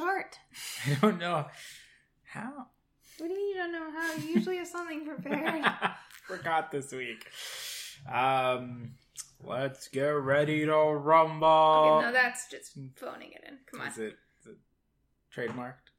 start? I don't know how. What do you mean you don't know how? You usually have something prepared. Forgot this week. Um, let's get ready to rumble. okay, no, that's just phoning it in. Come on. Is it, is it trademarked?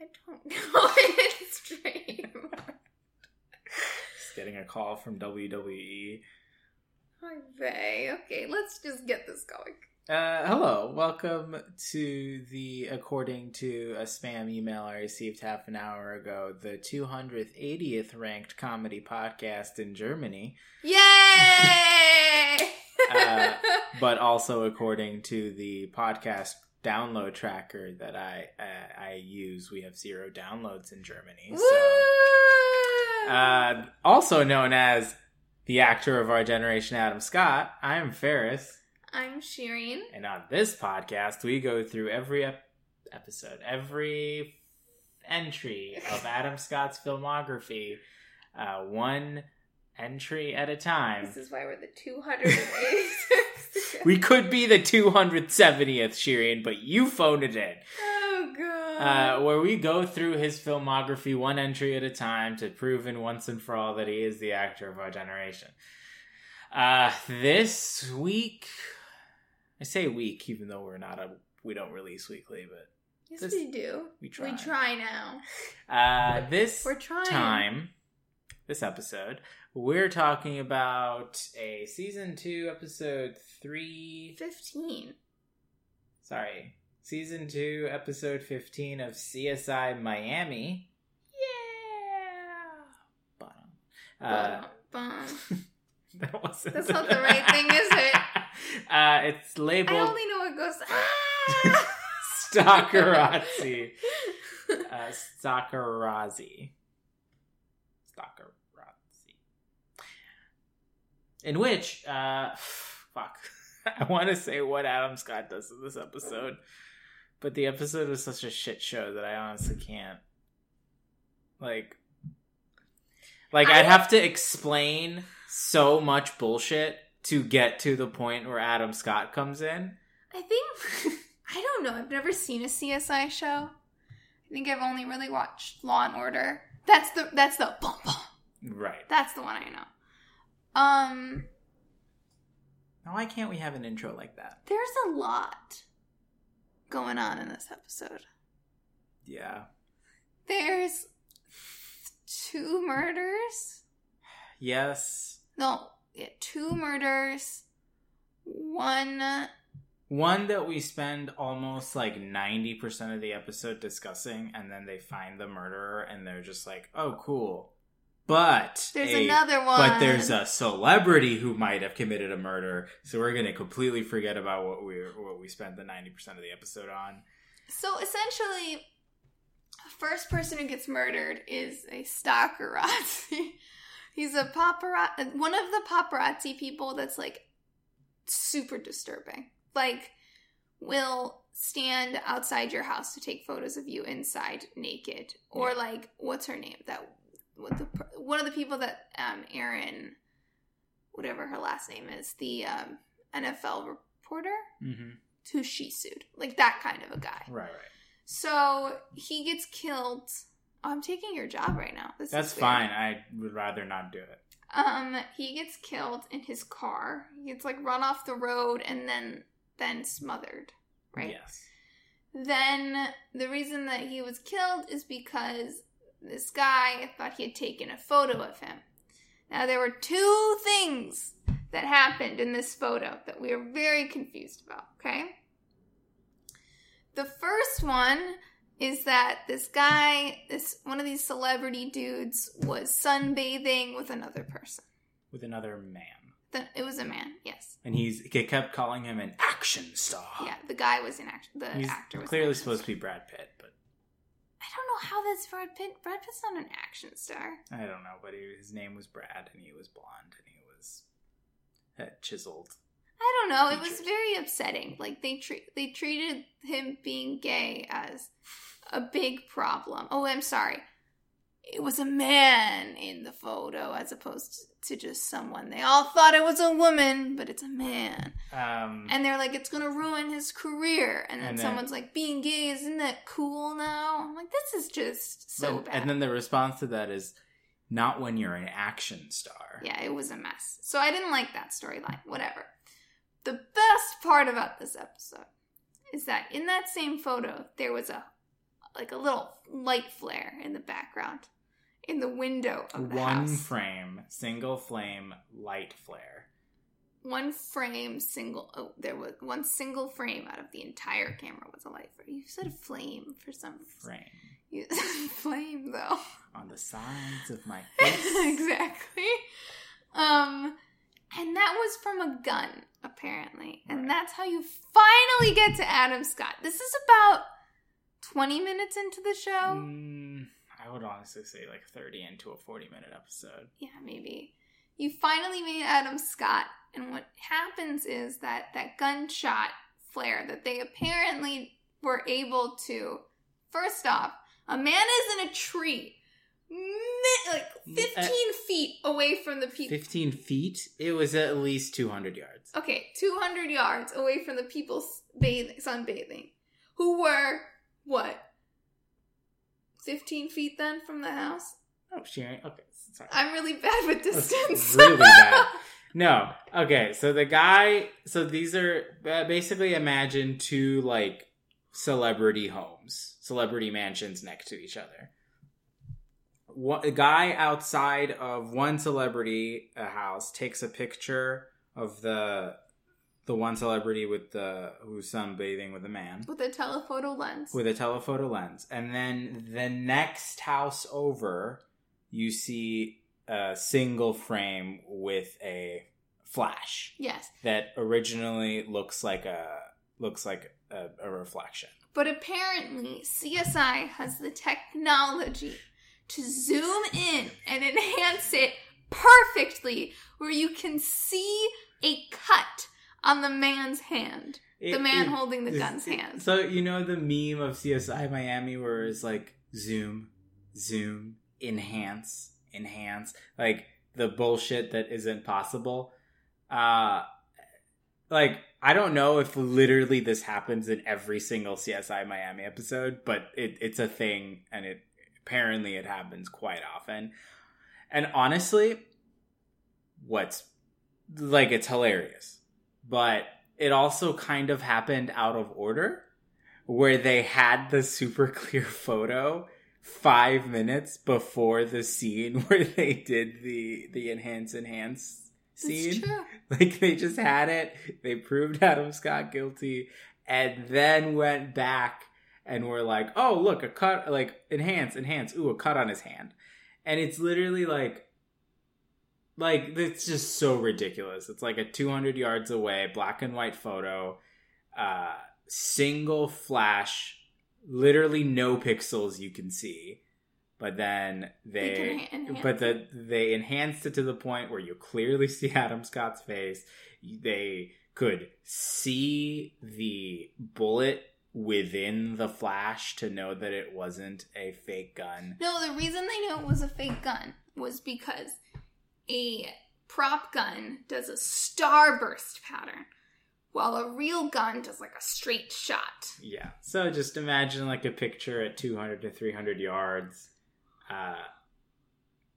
I don't know if it's trademark. Just getting a call from. WWE. Hi. Okay, let's just get this going. Uh, hello, welcome to the, according to a spam email I received half an hour ago, the 280th ranked comedy podcast in Germany, Yay! Uh, but also according to the podcast download tracker that I uh, I use, we have zero downloads in Germany. So, uh, also known as the actor of our generation, Adam Scott, I am Ferris. I'm Shireen. And on this podcast, we go through every ep- episode, every entry of Adam Scott's filmography, uh, one entry at a time. This is why we're the 286th. We could be the 270th, Shireen, but you phoned it in. oh, God. Uh, where we go through his filmography one entry at a time to prove in once and for all that he is the actor of our generation. Uh, this week, I say week, even though we're not a we don't release weekly, but yes, this- we do. we try. We try now. Uh, this We're trying. time, this episode, we're talking about a season two, episode three, fifteen. Sorry, season two, episode fifteen of CSI Miami. Yeah. Bottom. Uh, Bum, bum. that wasn't. That's not the right thing, is it? Uh, it's labeled. I only know it goes. Ah! Stalkerazzi. uh, Stalkerazzi. Stalkerazzi. In which, uh, fuck, I want to say what Adam Scott does in this episode, but the episode was such a shit show that I honestly can't. Like, like I I'd have to explain so much bullshit to get to the point where Adam Scott comes in. I think. I don't know. I've never seen a CSI show. I think I've only really watched Law and Order. That's the that's the bum bum. Right. That's the one I know. Um, Now, why can't we have an intro like that? there's a lot going on in this episode. Yeah. There's two murders. Yes. No, yeah, two murders. One. One that we spend almost like 90% of the episode discussing, and then they find the murderer, and they're just like, oh, cool. But. There's a- another one. But there's a celebrity who might have committed a murder, so we're gonna completely forget about what we what we spent the ninety percent of the episode on. So essentially, first person who gets murdered is a stalkerazzi. He's a paparazzi, one of the paparazzi people that's like super disturbing. Like, will stand outside your house to take photos of you inside naked, or Yeah. like, what's her name? That what the one of the people that um Erin, whatever her last name is, the um, NFL reporter Mm-hmm. who she sued, like that kind of a guy. Right, right. So he gets killed. Oh, I'm taking your job right now. This That's fine. I would rather not do it. Um, he gets killed in his car. He gets like run off the road and then then smothered. Right. Yes. Then the reason that he was killed is because this guy thought he had taken a photo of him. Now there were two things that happened in this photo that we are very confused about, okay? The first one is that this guy, this one of these celebrity dudes was sunbathing with another person. With another man. The- It was a man, yes. And he's he kept calling him an action star. Yeah, the guy was in action. The He's actor was clearly supposed to be Brad Pitt, but I don't know how that's Brad Pitt. Brad Pitt's not an action star. I don't know. But he, his name was Brad, and he was blonde, and he was had chiseled. I don't know. It was very upsetting. Like they treat they treated him being gay as a big problem. Oh, I'm sorry. It was a man in the photo as opposed to just someone. They all thought it was a woman, but it's a man. Um, And they're like, it's gonna ruin his career. And then And then- someone's like, being gay, isn't that cool now? I'm like, this is just so bad. and then the response to that is not when you're an action star. yeah, it was a mess. So I didn't like that storyline. Whatever. The best part about this episode is that in that same photo, there was a like a little light flare in the background in the window of the One house. frame, single flame, light flare. one frame, single. Oh, there was one single frame out of the entire camera was a light flare. You said a flame for some. Frame You flame though. on the sides of my face. exactly. Um, and that was from a gun, apparently. And that's how you finally get to Adam Scott. This is about 20 minutes into the show. Mm, I would honestly say like 30 into a 40 minute episode. Yeah, maybe. You finally meet Adam Scott. And what happens is that that gunshot flare that they apparently were able to. First off, a man is in a tree, like 15 feet away from the people. 15 feet? It was at least 200 yards. okay, 200 yards away from the people bathing, sunbathing, who were, what, 15 feet then from the house? Oh, Shireen. Okay, sorry. I'm really bad with That's distance. really bad. No. Okay, so the guy. So these are uh, basically imagine two like celebrity homes, celebrity mansions next to each other. One, a guy outside of one celebrity uh, house takes a picture of the the one celebrity with the who's sunbathing with a man with a telephoto lens. with a telephoto lens. And then the next house over, you see a single frame with a flash yes. that originally looks like a looks like a, a reflection. But apparently, CSI has the technology to zoom in and enhance it perfectly where you can see a cut on the man's hand. The man it- holding the gun's it- hand. So you know the meme of CSI Miami where it's like zoom, zoom, enhance, enhance, like the bullshit that isn't possible. Uh like I don't know if literally this happens in every single CSI Miami episode, but it, it's a thing, and it apparently it happens quite often. And honestly, what's like it's hilarious, but it also kind of happened out of order, where they had the super clear photo five minutes before the scene where they did the the enhance enhance scene. Like they just had it, they proved Adam Scott guilty, and then went back and we're like, "Oh, look, a cut, like enhance, enhance. Ooh, a cut on his hand," and it's literally like, like it's just so ridiculous. It's like a two hundred yards away, black and white photo, uh, single flash, literally no pixels you can see. But then They they, can ha- enhance but the they enhanced it to the point where you clearly see Adam Scott's face. They could see the bullet within the flash to know that it wasn't a fake gun. No, the reason they knew it was a fake gun was because a prop gun does a starburst pattern, while a real gun does like a straight shot. Yeah. So just imagine like a picture at 200 to 300 yards. Uh,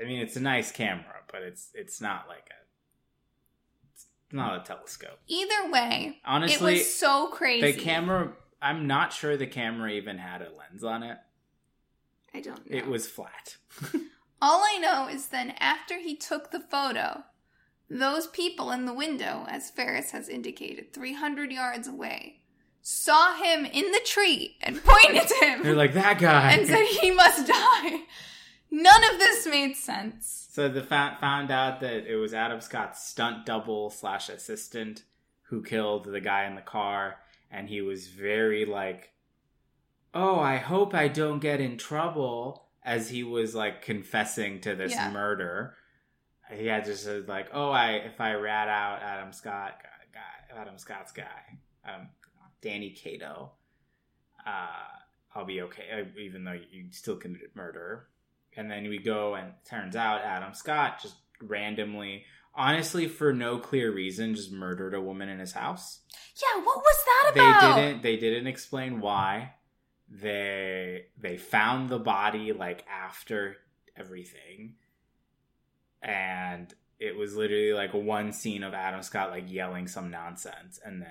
I mean, it's a nice camera, but it's it's not like a it's not a telescope. Either way, Honestly, it was so crazy. the camera. I'm not sure the camera even had a lens on it. I don't know. It was flat. All I know is then after he took the photo, those people in the window, as Ferris has indicated, 300 yards away, saw him in the tree and pointed to him They're like that guy. and said he must die. None of this made sense. So the fa- found out that it was Adam Scott's stunt double slash assistant who killed the guy in the car, and he was very like, "Oh, I hope I don't get in trouble," as he was like confessing to this Yeah. murder. He had just said like, "Oh, I if I rat out Adam Scott guy, Adam Scott's guy, um, Danny Cato, uh, I'll be okay, uh, even though you still committed murder." And then we go, and it turns out Adam Scott just randomly, honestly, for no clear reason, just murdered a woman in his house. Yeah, what was that about? They didn't. They didn't explain why. They they found the body like after everything, and it was literally like one scene of Adam Scott like yelling some nonsense, and then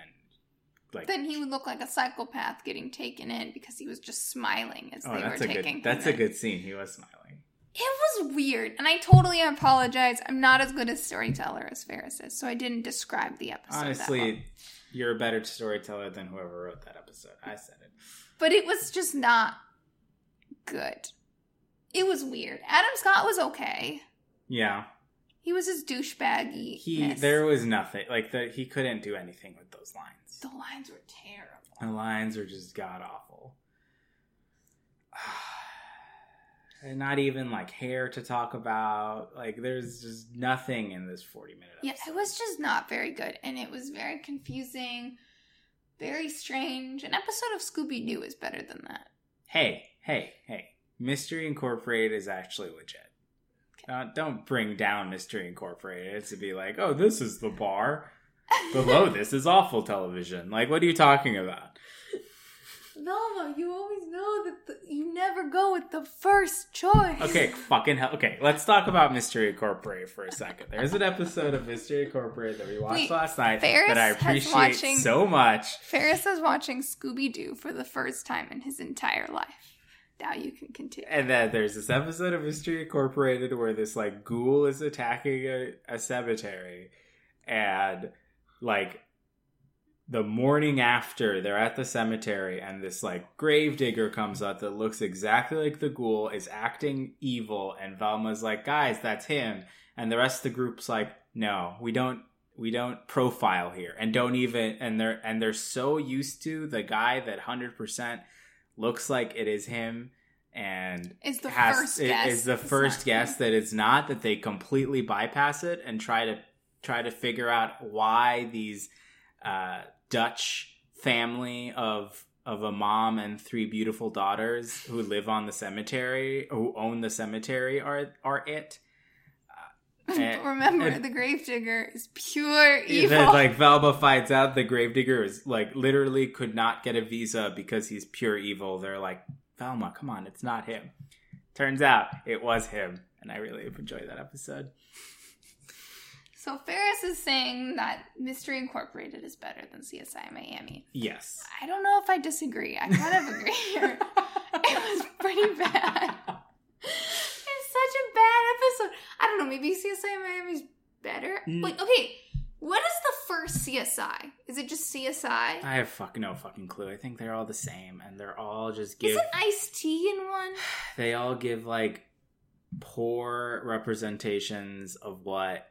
like Then he would look like a psychopath getting taken in because he was just smiling as oh, they were that's a taking good that's him a good scene. He was smiling. It was weird, and I totally apologize. I'm not as good a storyteller as Ferris is, so I didn't describe the episode. that well. Honestly, you're a better storyteller than whoever wrote that episode. I said it. but it was just not good. It was weird. Adam Scott was okay. Yeah, He was his douchebaggy. he there was nothing like that. He couldn't do anything with those lines. The lines were terrible. The lines are just god awful. And not even like hair to talk about. Like there's just nothing in this 40 minute Yeah, episode. it was just not very good, and it was very confusing, very strange. An episode of Scooby Doo is better than that. Hey, hey, hey. Mystery Incorporated is actually legit. Uh, don't bring down Mystery Incorporated to be like, oh, this is the bar. Below this is awful television. Like, what are you talking about? Velma, you always know that the, you never go with the first choice. Okay, fucking hell. Okay, let's talk about Mystery Incorporated for a second. There's an episode of Mystery Incorporated that we watched Wait, last night Ferris that I appreciate watching- so much. Ferris is watching Scooby Doo for the first time in his entire life. Now you can continue. And then there's this episode of Mystery Incorporated where this like ghoul is attacking a, a cemetery, and like the morning after they're at the cemetery, and this like gravedigger comes up that looks exactly like the ghoul, is acting evil, and Velma's like, guys, that's him, and the rest of the group's like, no, we don't. We don't profile here, and don't even, and they're and they're so used to the guy that hundred percent looks like it is him, and It's the has first it guess. is the first guess that it's not that they completely bypass it and try to try to figure out why these uh, Dutch family of of a mom and three beautiful daughters who live on the cemetery who own the cemetery are are it. and- Remember, and- the gravedigger is pure evil. Then, like Velma finds out the gravedigger is like literally could not get a visa because he's pure evil. They're like, Velma, come on, it's not him. Turns out it was him, and I really enjoyed that episode. So Ferris is saying that Mystery Incorporated is better than CSI Miami. Yes. I don't know if I disagree. I kind of agree here. it was pretty bad. It's such a bad episode. I don't know. Maybe CSI Miami's better. Mm. Like, okay, what is the first CSI? Is it just CSI? I have fuck no fucking clue. I think they're all the same, and they're all just give. Isn't Ice T in one? They all give like poor representations of what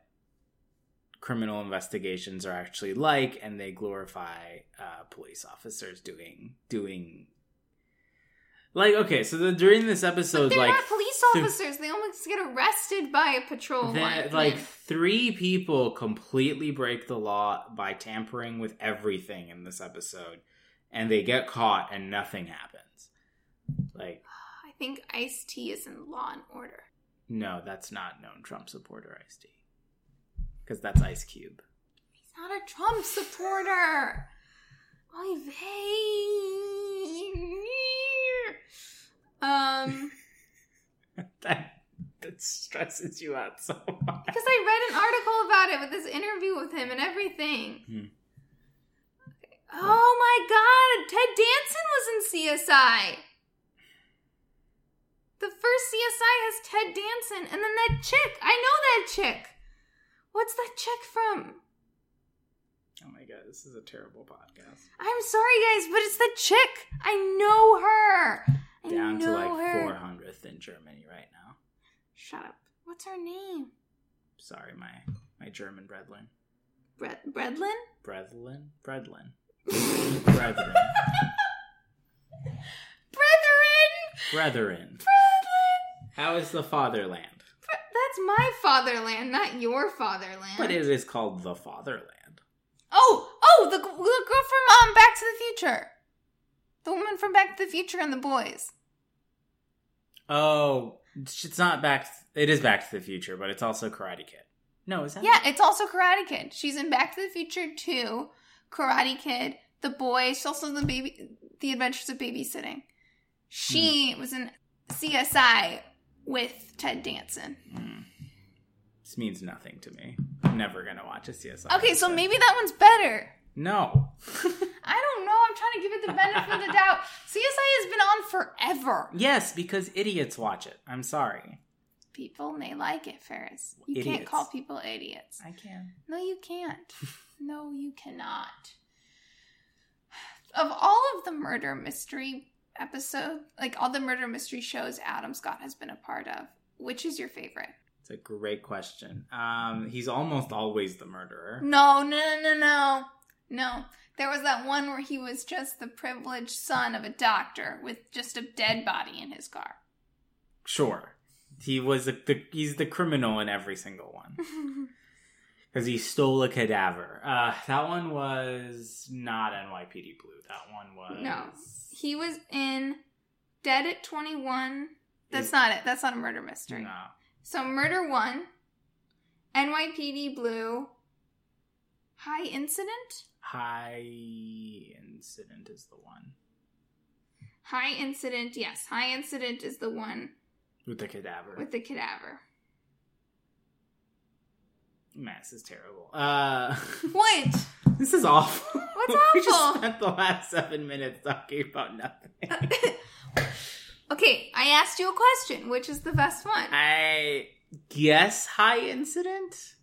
criminal investigations are actually like, and they glorify uh, police officers doing doing. Like okay, so the, during this episode, they're like not police th- officers. They almost get arrested by a patrol That, like three people completely break the law by tampering with everything in this episode, and they get caught and nothing happens. Like, I think Ice T is in Law and Order. no, that's not known Trump supporter Ice T, because that's Ice Cube. He's not a Trump supporter. Oy vey. Um, that that stresses you out so much. because I read an article about it with this interview with him and everything. Hmm. Oh my god, Ted Danson was in CSI. The first CSI has Ted Danson, and then that chick. I know that chick. What's that chick from? Oh my god, this is a terrible podcast. I'm sorry, guys, but it's the chick. I know her. I Down to like four hundredth in Germany right now. Shut up. What's her name? Sorry, my my German brethren, Bre- Bredlin? brethren, brethren, brethren, Brethren! brethren. Brethren! How is the fatherland? That's my fatherland, not your fatherland. But it is called the fatherland. Oh, oh, the, the girl from um, Back to the Future. The woman from Back to the Future and the boys. Oh, it's not back. It is Back to the Future, but it's also Karate Kid. No, is that? Yeah, it's also Karate Kid. She's in Back to the Future 2, Karate Kid, The Boy. She's also the baby, The Adventures of Babysitting. She was in CSI with Ted Danson. Mm. This means nothing to me. I'm never gonna watch a CSI. Okay, so episode. maybe that one's better. no. I don't know. I'm trying to give it the benefit of the doubt. CSI has been on forever. yes, because idiots watch it. I'm sorry. People may like it, Ferris. You can't call people idiots. I can. No, you can't. no, you cannot. Of all of the murder mystery episode, like all the murder mystery shows Adam Scott has been a part of, which is your favorite? It's a great question. Um, he's almost always the murderer. No, no, no, no, no. No. There was that one where he was just the privileged son of a doctor with just a dead body in his car. Sure, he was the, the he's the criminal in every single one because he stole a cadaver. Uh, that one was not NYPD Blue. That one was No. he was in Dead at 21. That's Is- not it. That's not a murder mystery. No. So Murder One, NYPD Blue, High Incident. High incident is the one High Incident, yes, High Incident is the one with the cadaver. with the cadaver. Mass is terrible. Uh, What? this is awful. What's awful? we just spent the last seven minutes talking about nothing. okay, I asked you a question. Which is the best one? I guess high incident.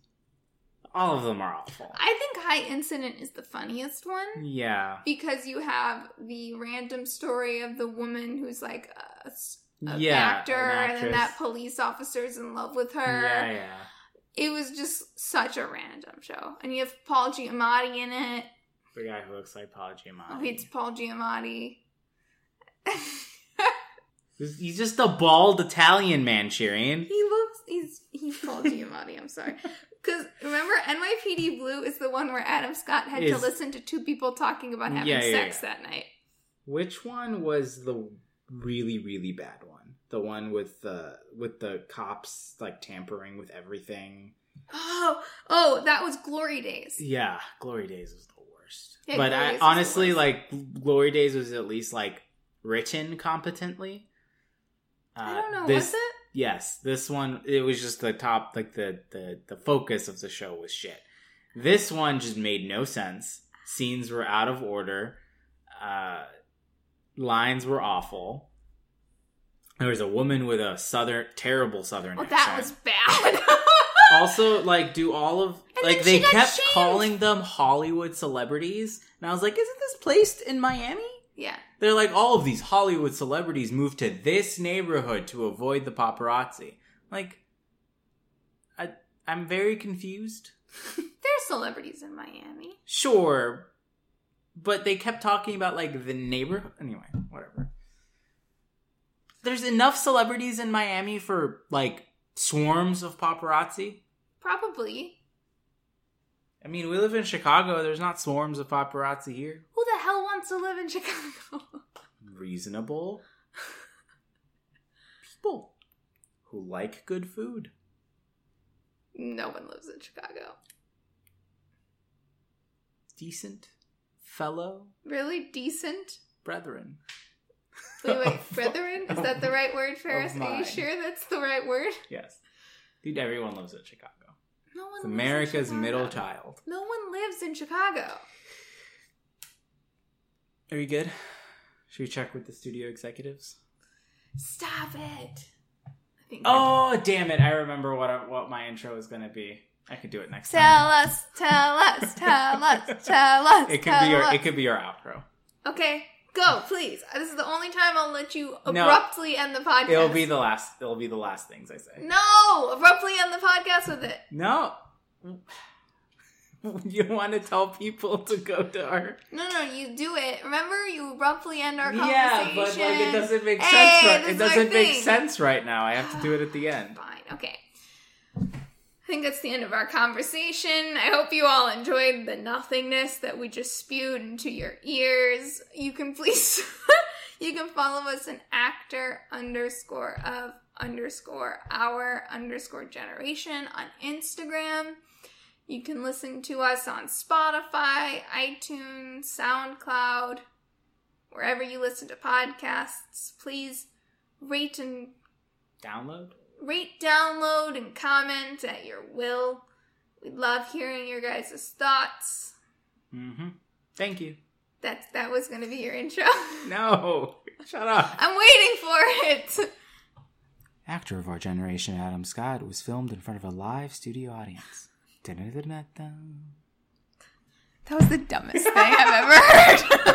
All of them are awful. I think High Incident is the funniest one Yeah. because you have the random story of the woman who's like a Yeah, actor, an and then that police officer's in love with her. Yeah, yeah. It was just such a random show. And you have Paul Giamatti in it. The guy who looks like Paul Giamatti. Oh, it's Paul Giamatti. He's- just a bald Italian man, Shireen. he looks he's he's Paul Giamatti, I'm sorry. Cause remember NYPD Blue is the one where Adam Scott had to listen to two people talking about having Yeah, yeah, sex yeah. that night. Which one was the really, really bad one? The one with the with the cops like tampering with everything. Oh, oh, that was Glory Days. Yeah, Glory Days was the worst. Yeah, but Glory I, was the honestly, worst. like Glory Days was at least like written competently. I Uh, don't know, This, was it? Yes, this one it was just the top, like the the the focus of the show was shit. This one just made no sense. Scenes were out of order. Uh, lines were awful. There was a woman with a southern, terrible southern Oh, that was bad. also, like, do all of And like they kept shamed. calling them Hollywood celebrities, and I was like, isn't this placed in Miami? Yeah. They're like, all of these Hollywood celebrities moved to this neighborhood to avoid the paparazzi. Like, I, I'm very confused. There's celebrities in Miami. Sure, but they kept talking about like the neighborhood. Anyway, whatever. There's enough celebrities in Miami for like swarms of paparazzi. Probably. I mean, we live in Chicago. There's not swarms of paparazzi here. Who the hell wants to live in Chicago? Reasonable people who like good food. no one lives in Chicago. decent fellow Really decent? brethren. Wait, wait, brethren? Is that the right word, Ferris? Are you sure that's the right word? Yes. Dude, everyone lives in Chicago. No one It's America's middle child. No one lives in Chicago. Are you good? Should we check with the studio executives? Stop it. I think Oh, damn it. I remember what I, what my intro is going to be. I could do it next time. Tell us, tell us, tell us, tell us. It could be your us. it could be your outro. Okay, go, please. This is the only time I'll let you No. abruptly end the podcast. It'll be the last it'll be the last things I say. No! Abruptly end the podcast with it. No. You want to tell people to go to our No, no, you do it. Remember, you abruptly end our conversation. Yeah, but like it doesn't make Hey, sense right. this It doesn't make sense right now. I have to do it at the end. Fine, okay. Think that's the end of our conversation. I hope you all enjoyed the nothingness that we just spewed into your ears. You can please You can follow us an actor underscore of underscore our underscore generation on Instagram. You can listen to us on Spotify, iTunes, SoundCloud, wherever you listen to podcasts. Please rate and Download. Rate, download, and comment at your will. We love hearing your guys' thoughts. Mm-hmm. Thank you. That's that was gonna be your intro. No, shut up. I'm waiting for it. Actor of our generation, Adam Scott, was filmed in front of a live studio audience. That was the dumbest thing I've ever heard.